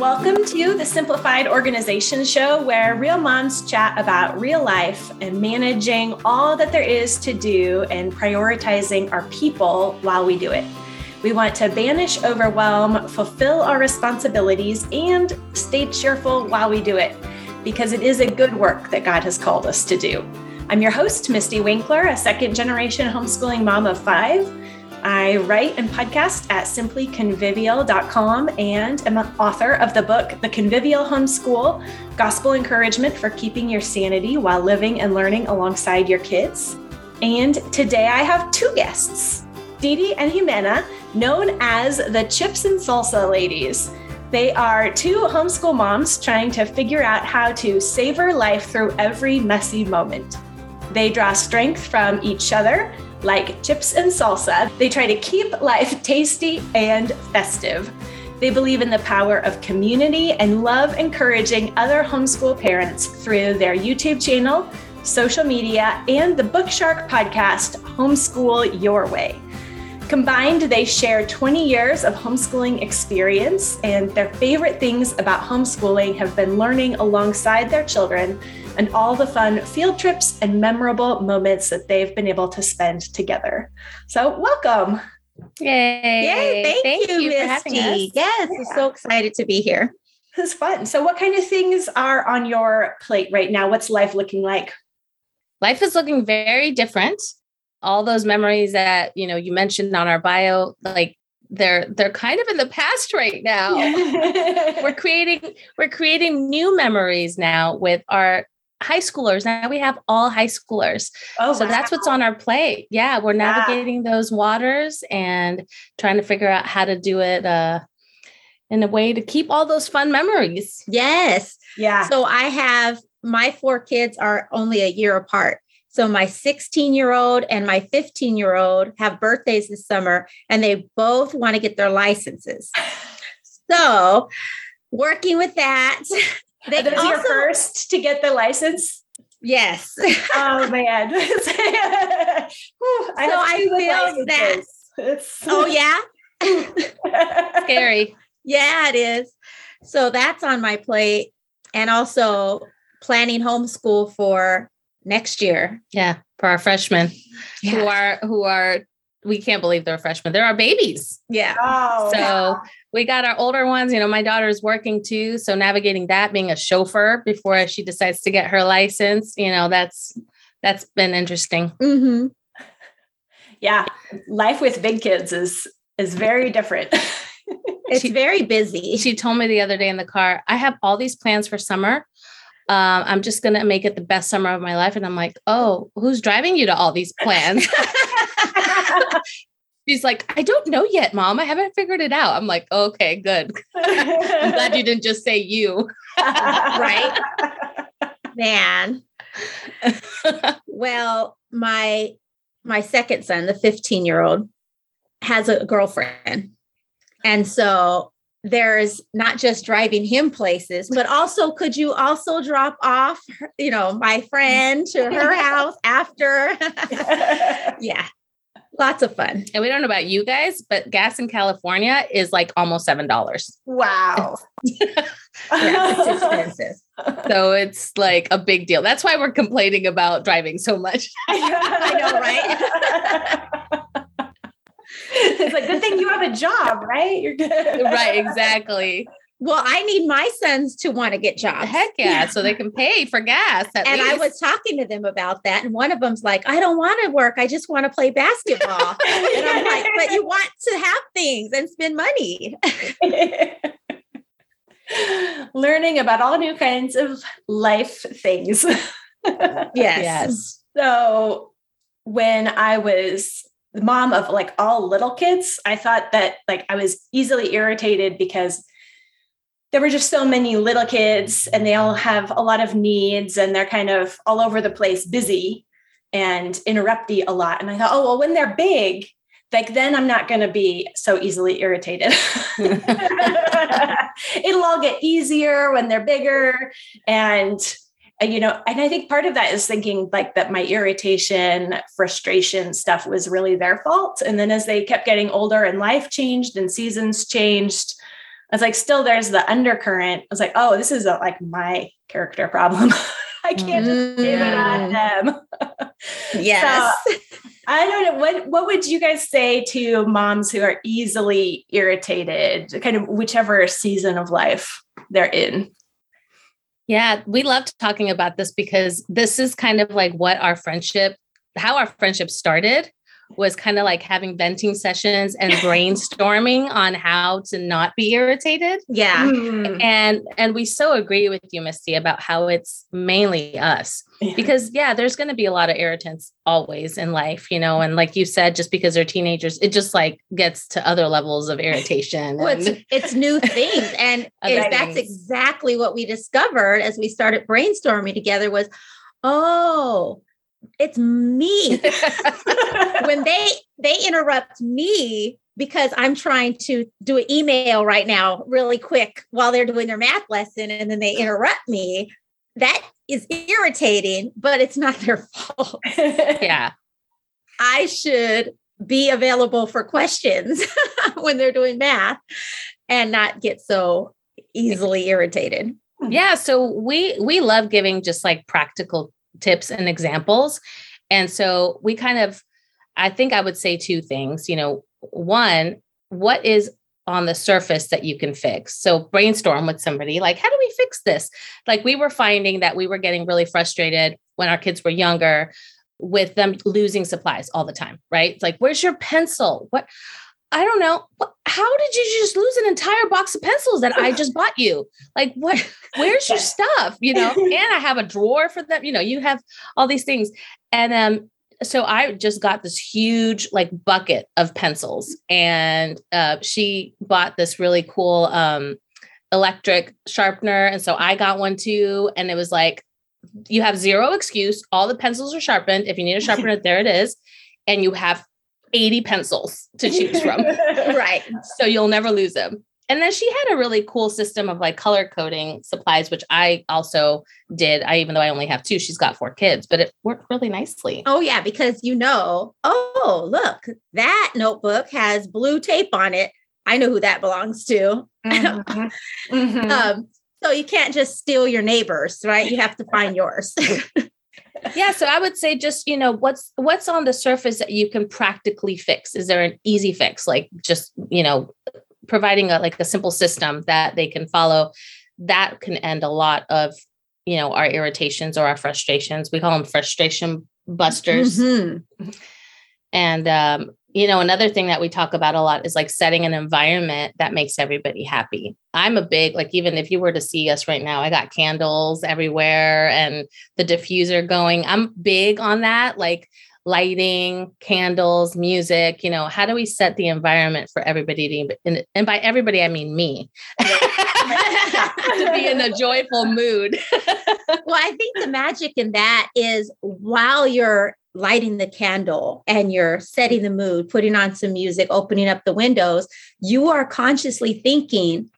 Welcome to the Simplified Organization Show, where real moms chat about real life and managing all that there is to do and prioritizing our people while we do it. We want to banish overwhelm, fulfill our responsibilities, and stay cheerful while we do it because it is a good work that God has called us to do. I'm your host, Mystie Winkler, a second generation homeschooling mom of five. I write and podcast at simplyconvivial.com and am an author of the book, The Convivial Homeschool Gospel Encouragement for Keeping Your Sanity While Living and Learning Alongside Your Kids. And today I have two guests, DeeDee and Ximena, known as the Chips and Salsa Ladies. They are two homeschool moms trying to figure out how to savor life through every messy moment. They draw strength from each other like chips and salsa. They try to keep life tasty and festive. They believe in the power of community and love encouraging other homeschool parents through their YouTube channel, social media, and the Bookshark podcast, Homeschool Your Way. Combined, they share 20 years of homeschooling experience, and their favorite things about homeschooling have been learning alongside their children and all the fun field trips and memorable moments that they've been able to spend together. So, welcome. Yay. Yay. Thank, thank you, you Mystie. Yes, yeah. I'm so excited to be here. This is fun. So, what kind of things are on your plate right now? What's life looking like? Life is looking very different all those memories that you know you mentioned on our bio like they're they're kind of in the past right now. We're creating we're creating new memories now with our high schoolers. Now we have all high schoolers. Oh so wow. that's what's on our plate. Yeah we're navigating yeah. those waters and trying to figure out how to do it uh in a way to keep all those fun memories. Yes. Yeah. So i have my four kids are only a year apart so my 16 year old and my 15 year old have birthdays this summer and they both want to get their licenses. So working with that. They That's also, your first to get the license? Yes. oh man. Whew, I so I feel that. oh yeah. Scary. Yeah, it is. So that's on my plate. And also planning homeschool for next year. Yeah, for our freshmen yeah. who are who are we can't believe they're freshmen. They're our babies. Yeah. Oh, so yeah. we got our older ones. You know, my daughter's working too. So navigating that, being a chauffeur before she decides to get her license, you know, that's that's been interesting. Mm-hmm. Yeah. Life with big kids is is very different. it's she, very busy. She told me the other day in the car, I have all these plans for summer, um, I'm just going to make it the best summer of my life. And I'm like, oh, who's driving you to all these plans? She's like, I don't know yet, mom. I haven't figured it out. I'm like, okay, good. I'm glad you didn't just say you. right? Man. well, my my second son, the 15 year old, has a girlfriend. And so there's not just driving him places, but also could you also drop off, you know, my friend to her house after? yeah. Lots of fun. And we don't know about you guys, but gas in California is like almost seven dollars. Wow. yeah, it's expensive. So it's like a big deal. That's why we're complaining about driving so much. I know, right? It's like good thing you have a job, right? You're good. right, exactly. Well, I need my sons to want to get jobs. Heck yeah, yeah. so they can pay for gas. and least. I was talking to them about that, and one of them's like, "I don't want to work. I just want to play basketball." and I'm like, "But you want to have things and spend money." Learning about all new kinds of life things. yes. Yes. So when I was the mom of like all little kids, I thought that like I was easily irritated because there were just so many little kids and they all have a lot of needs and they're kind of all over the place busy and interrupty a lot. And I thought, oh, well, when they're big, like then I'm not going to be so easily irritated. It'll all get easier when they're bigger. And Uh, you know, and I think part of that is thinking like that my irritation, frustration stuff was really their fault. And then as they kept getting older and life changed and seasons changed, I was like, still there's the undercurrent. I was like, oh, this is a, like my character problem. I can't just blame it on mm. them. Yes. So, I don't know what what would you guys say to moms who are easily irritated, kind of whichever season of life they're in. Yeah, we loved talking about this because this is kind of like what our friendship, how our friendship started was kind of like having venting sessions and brainstorming on how to not be irritated. Yeah. Mm. And and we so agree with you, Mystie, about how it's mainly us. Yeah. Because yeah, there's going to be a lot of irritants always in life, you know, and like you said, just because they're teenagers, it just like gets to other levels of irritation. Well, it's, it's new things. And it- that's exactly what we discovered as we started brainstorming together was, oh, it's me. when they they interrupt me because I'm trying to do an email right now really quick while they're doing their math lesson and then they interrupt me, that is irritating, but it's not their fault. yeah. I should be available for questions when they're doing math and not get so easily irritated. yeah so we we love giving just like practical tips and examples. And so we kind of i think i would say two things you know one what is on the surface that you can fix? So brainstorm with somebody like how do we fix this? Like we were finding that we were getting really frustrated when our kids were younger with them losing supplies all the time right? It's like where's your pencil? What I don't know. How did you just lose an entire box of pencils that I just bought you? Like, what? Where's your stuff? You know, and I have a drawer for them. You know, you have all these things, and um, so I just got this huge like bucket of pencils, and uh, she bought this really cool um electric sharpener, and so I got one too, and it was like, you have zero excuse. All the pencils are sharpened. If you need a sharpener, there it is, and you have 80 pencils to choose from. Right. so you'll never lose them. And then she had a really cool system of like color coding supplies, which I also did. I even though I only have two, she's got four kids, but it worked really nicely. Oh, yeah, because you know, oh, look, that notebook has blue tape on it. I know who that belongs to. Mhm. Mhm. Um, so you can't just steal your neighbors, right? You have to find yours. Yeah, so I would say just, you know, what's what's on the surface that you can practically fix? Is there an easy fix like just, you know, providing a like a simple system that they can follow that can end a lot of, you know, our irritations or our frustrations. We call them frustration busters. Mhm. And um, you know, another thing that we talk about a lot is like setting an environment that makes everybody happy. I'm a big like even if you were to see us right now, I got candles everywhere and the diffuser going. I'm big on that, like lighting, candles, music, you know, how do we set the environment for everybody to and, and by everybody I mean me. to be in a joyful mood. well, I think the magic in that is while you're lighting the candle and you're setting the mood, putting on some music, opening up the windows, you are consciously thinking,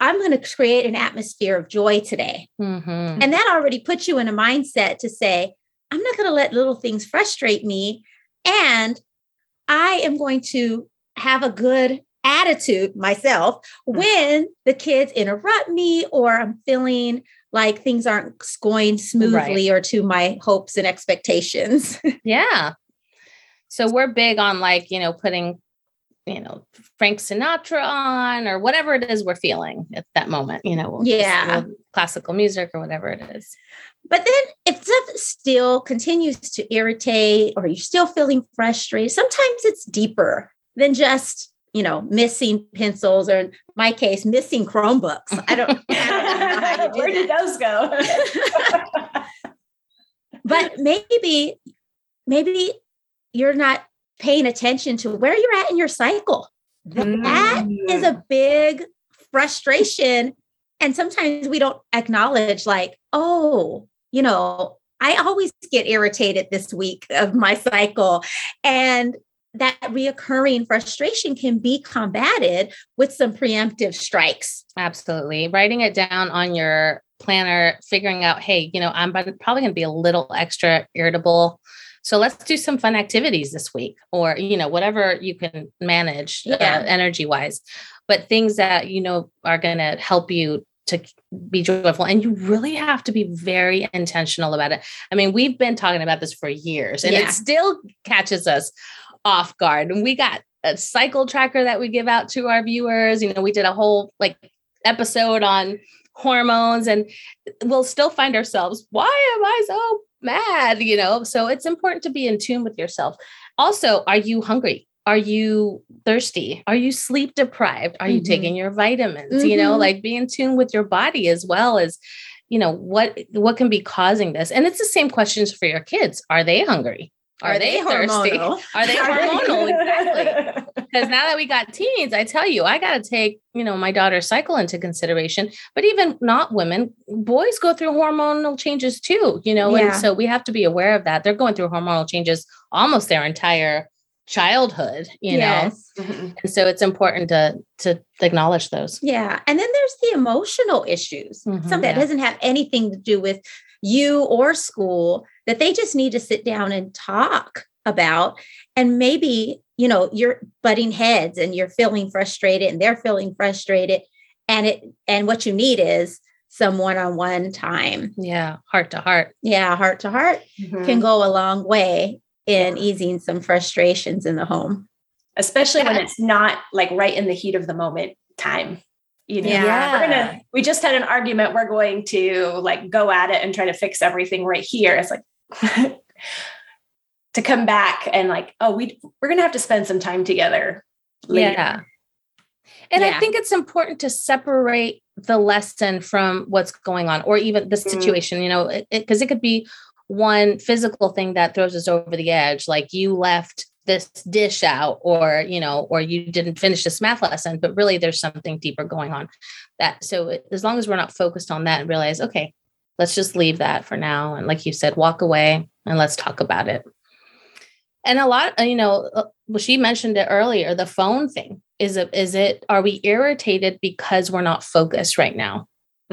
I'm going to create an atmosphere of joy today. Mhm. And that already puts you in a mindset to say, I'm not going to let little things frustrate me. And I am going to have a good attitude myself hmm. when the kids interrupt me or I'm feeling like things aren't going smoothly or to my hopes and expectations. Yeah. So we're big on like, you know, putting, you know, Frank Sinatra on or whatever it is we're feeling at that moment, you know, just Yeah. classical music or whatever it is. But then if stuff still continues to irritate or you're still feeling frustrated, sometimes it's deeper than just, you know, missing pencils or in my case, missing Chromebooks. I don't, I don't know how you do Where did those go? But maybe, maybe you're not paying attention to where you're at in your cycle. That is a mm. big frustration. And sometimes we don't acknowledge, like, oh, you know, I always get irritated this week of my cycle. And that reoccurring frustration can be combated with some preemptive strikes. Absolutely. Writing it down on your planner, figuring out, hey, you know, I'm probably going to be a little extra irritable So let's do some fun activities this week or, you know, whatever you can manage uh, Yeah. energy wise, but things that, you know, are going to help you to be joyful. And you really have to be very intentional about it. I mean, we've been talking about this for years and Yeah. it still catches us off guard. And we got a cycle tracker that we give out to our viewers. You know, we did a whole like episode on hormones and we'll still find ourselves, why am I so mad? You know, so it's important to be in tune with yourself. Also, are you hungry? Are you thirsty? Are you sleep deprived? Are you Mhm. taking your vitamins? You know, Mhm. like be in tune with your body as well as, you know, what what can be causing this? And it's the same questions for your kids. Are they hungry? Are, they, thirsty? hormonal? Are they hormonal? exactly because now that we got teens, I tell you, I got to take, you know, my daughter's cycle into consideration. But even not women, boys go through hormonal changes too, you know, Yeah. and so we have to be aware of that. They're going through hormonal changes almost their entire childhood, you Yes. Know. And so it's important to to acknowledge those. Yeah. And then there's the emotional issues, Mhm, some that yeah. doesn't have anything to do with you or school, that they just need to sit down and talk about. And maybe, you know, you're butting heads and you're feeling frustrated and they're feeling frustrated. And it and what you need is some one-on-one time. Yeah, heart to heart. Yeah, heart to heart Mhm. can go a long way in easing some frustrations in the home. especially when it's not like right in the heat of the moment time. You know, Yeah. we're gonna we just had an argument. We're going to like go at it and try to fix everything right here. It's like to come back and like, oh, we we're gonna have to spend some time together. Later. Yeah. And I think it's important to separate the lesson from what's going on or even the Mm. situation, you know, because it, 'cause it could be one physical thing that throws us over the edge, like you left this dish out or, you know, or you didn't finish this math lesson, but really there's something deeper going on. That so as long as we're not focused on that and realize, okay, let's just leave that for now. And like you said, walk away and let's talk about it. And a lot, you know, uh, well, she mentioned it earlier. The phone thing is it is it? Are we irritated because we're not focused right now?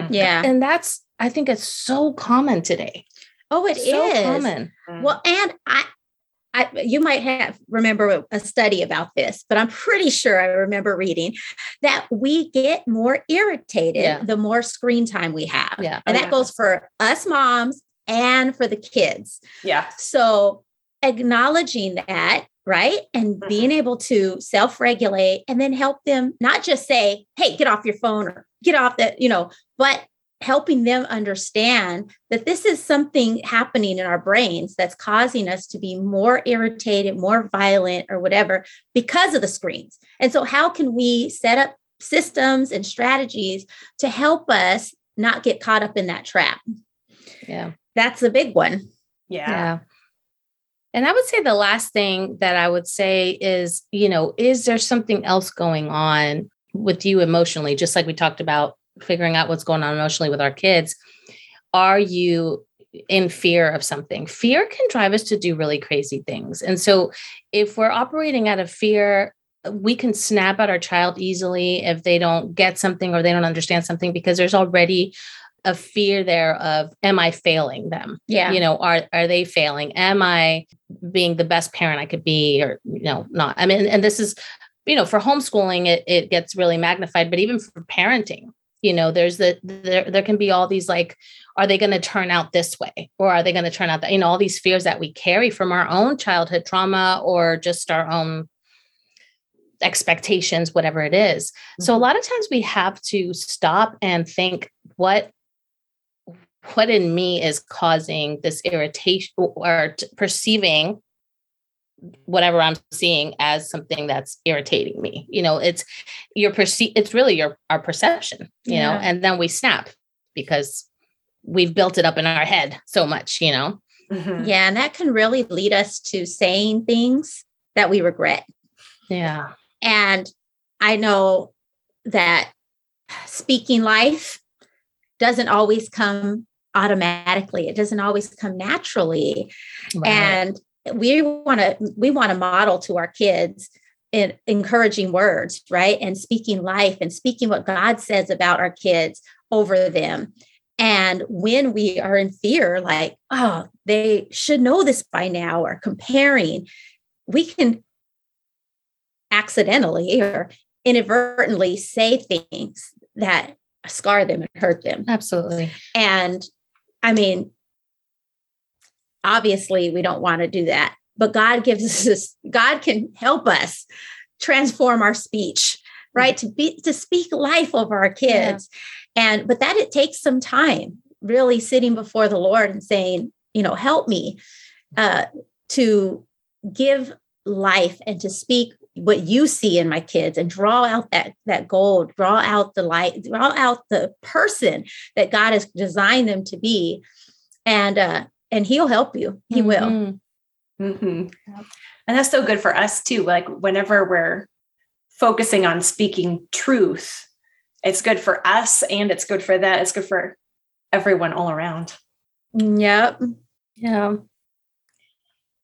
Yeah. And that's I think it's so common today. Oh, it is. so common. Well, and I, I, you might have remember a study about this, but I'm pretty sure I remember reading that we get more irritated Yeah. the more screen time we have, Yeah. and Oh, that yeah. goes for us moms and for the kids. Yeah. So acknowledging that, right, and Mhm. being able to self-regulate, and then help them not just say, "Hey, get off your phone," or "Get off that," you know, but helping them understand that this is something happening in our brains that's causing us to be more irritated, more violent, or whatever because of the screens. And so, how can we set up systems and strategies to help us not get caught up in that trap? Yeah. That's a big one. Yeah. Yeah. And I would say the last thing that I would say is, you know, is there something else going on with you emotionally? Just like we talked about figuring out what's going on emotionally with our kids. Are you in fear of something? Fear can drive us to do really crazy things. And so if we're operating out of fear, we can snap at our child easily if they don't get something or they don't understand something because there's already a fear there of am I failing them? Yeah. you know are are they failing am i being the best parent i could be or you know not i mean and this is you know for homeschooling it, it gets really magnified but even for parenting you know there's the there, there can be all these like are they going to turn out this way? Or are they going to turn out that you know all these fears that we carry from our own childhood trauma or just our own expectations whatever it is. So a mm-hmm. lot of times we have to stop and think what what in me is causing this irritation or perceiving whatever I'm seeing as something that's irritating me. You know, it's your perceive it's really your our perception, you know, and then we snap because we've built it up in our head so much, you know. Mhm. Yeah. And that can really lead us to saying things that we regret. Yeah. And I know that speaking life doesn't always come automatically. It doesn't always come naturally. And we want to we want to model to our kids in encouraging words, right? And speaking life and speaking what God says about our kids over them. And when we are in fear, like, oh, they should know this by now, or comparing, we can accidentally or inadvertently say things that scar them and hurt them. Absolutely. And I mean, obviously, we don't want to do that, but God gives us, God can help us transform our speech, right? To be, to speak life over our kids. Yeah. And, but that it takes some time really sitting before the Lord and saying, you know, help me uh, to give life and to speak what you see in my kids and draw out that that gold draw out the light draw out the person that god has designed them to be and uh and he'll help you. He mm-hmm. will mm-hmm. and that's so good for us too like whenever we're focusing on speaking truth it's good for us and it's good for that it's good for everyone all around. Yep. Yeah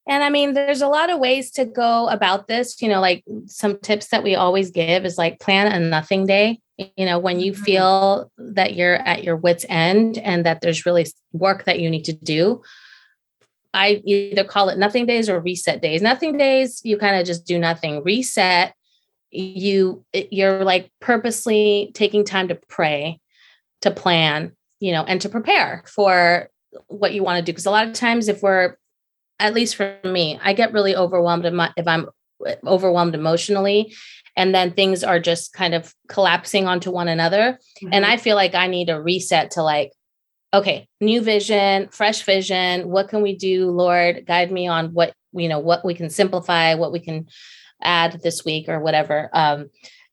and I mean, there's a lot of ways to go about this. You know, like some tips that we always give is like plan a nothing day. You know, when you mm-hmm. feel that you're at your wits' end and that there's really work that you need to do, I either call it nothing days or reset days. Nothing days, you kind of just do nothing. Reset, you you're like purposely taking time to pray, to plan, you know, and to prepare for what you want to do. Because a lot of times, if we're at least for me, I get really overwhelmed if I'm overwhelmed emotionally and then things are just kind of collapsing onto one another mm-hmm. and i feel like i need a reset to like okay new vision fresh vision what can we do lord guide me on what you know what we can simplify what we can add this week or whatever um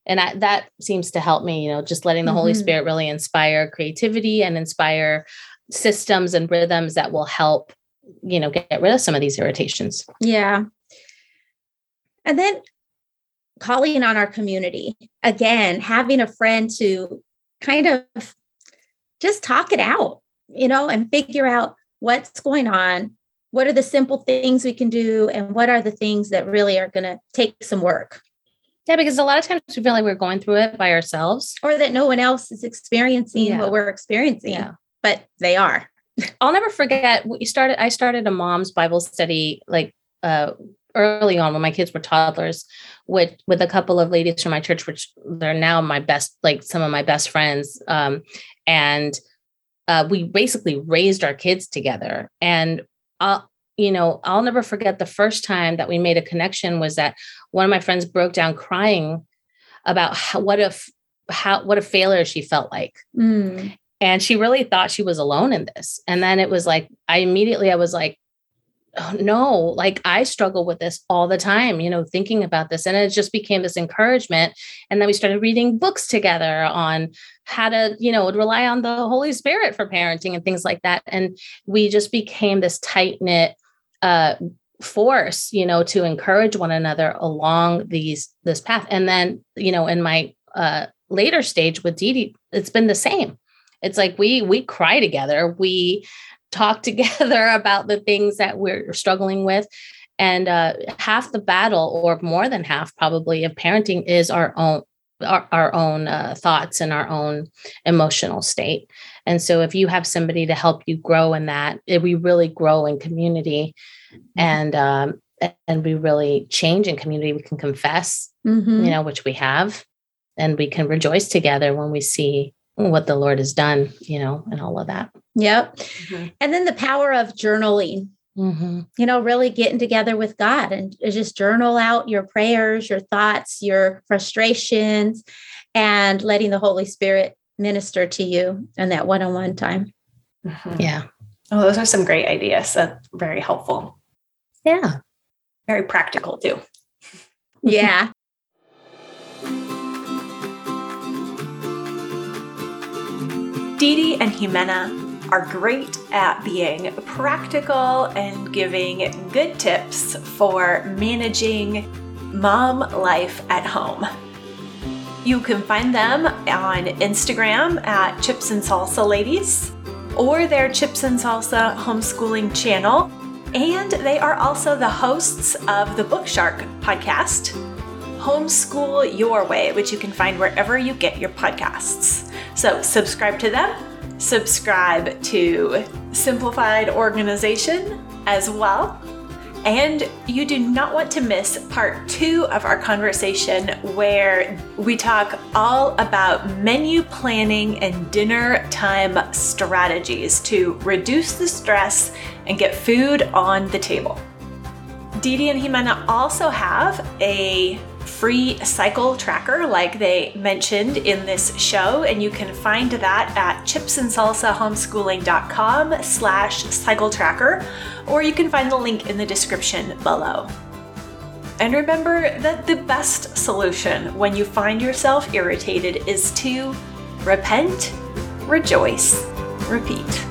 and I, that seems to help me you know just letting the mm-hmm. holy spirit really inspire creativity and inspire systems and rhythms that will help you know, get, rid of some of these irritations. Yeah. And then calling on our community again, having a friend to kind of just talk it out, you know, and figure out what's going on. What are the simple things we can do? And what are the things that really are going to take some work? Yeah, because a lot of times we feel like we're going through it by ourselves, or that no one else is experiencing yeah. what we're experiencing, yeah. but they are. I'll never forget we started I started a mom's Bible study like uh early on when my kids were toddlers with with a couple of ladies from my church which they're now my best like some of my best friends um and uh we basically raised our kids together and uh you know I'll never forget the first time that we made a connection was that one of my friends broke down crying about how, what if how what a failure she felt like mm. And she really thought she was alone in this. And then it was like, I immediately, I was like, oh, no, like I struggle with this all the time, you know, thinking about this. And it just became this encouragement. And then we started reading books together on how to, you know, rely on the Holy Spirit for parenting and things like that. And we just became this tight knit, uh, force you know to encourage one another along these this path and then you know in my uh later stage with Dee it's been the same it's like we we cry together. We talk together about the things that we're struggling with. And uh, half the battle, or more than half probably, of parenting is our own our, our own uh, thoughts and our own emotional state. And so, if you have somebody to help you grow in that, it, we really grow in community, mm-hmm. and um, and we really change in community. We can confess, mm-hmm. you know, which we have, and we can rejoice together when we see what the Lord has done, you know, and all of that. Yep. Mm-hmm. And then the power of journaling. Mm-hmm. You know, really getting together with God and just journal out your prayers, your thoughts, your frustrations, and letting the Holy Spirit minister to you in that one on one time. Mm-hmm. Yeah. Oh, those are some great ideas. That's very helpful. Yeah. Very practical too. yeah. Dee and Ximena are great at being practical and giving good tips for managing mom life at home. You can find them on Instagram at Chips and Salsa Ladies or their Chips and Salsa homeschooling channel. And they are also the hosts of the Bookshark podcast, Homeschool Your Way, which you can find wherever you get your podcasts. So subscribe to them subscribe to Simplified Organization as well. And you do not want to miss part two of our conversation where we talk all about menu planning and dinner time strategies to reduce the stress and get food on the table. Dee and Ximena also have a free cycle tracker like they mentioned in this show and you can find that at chipsandsalsahomeschooling.com slash cycle tracker or you can find the link in the description below. And remember that the best solution when you find yourself irritated is to repent rejoice repeat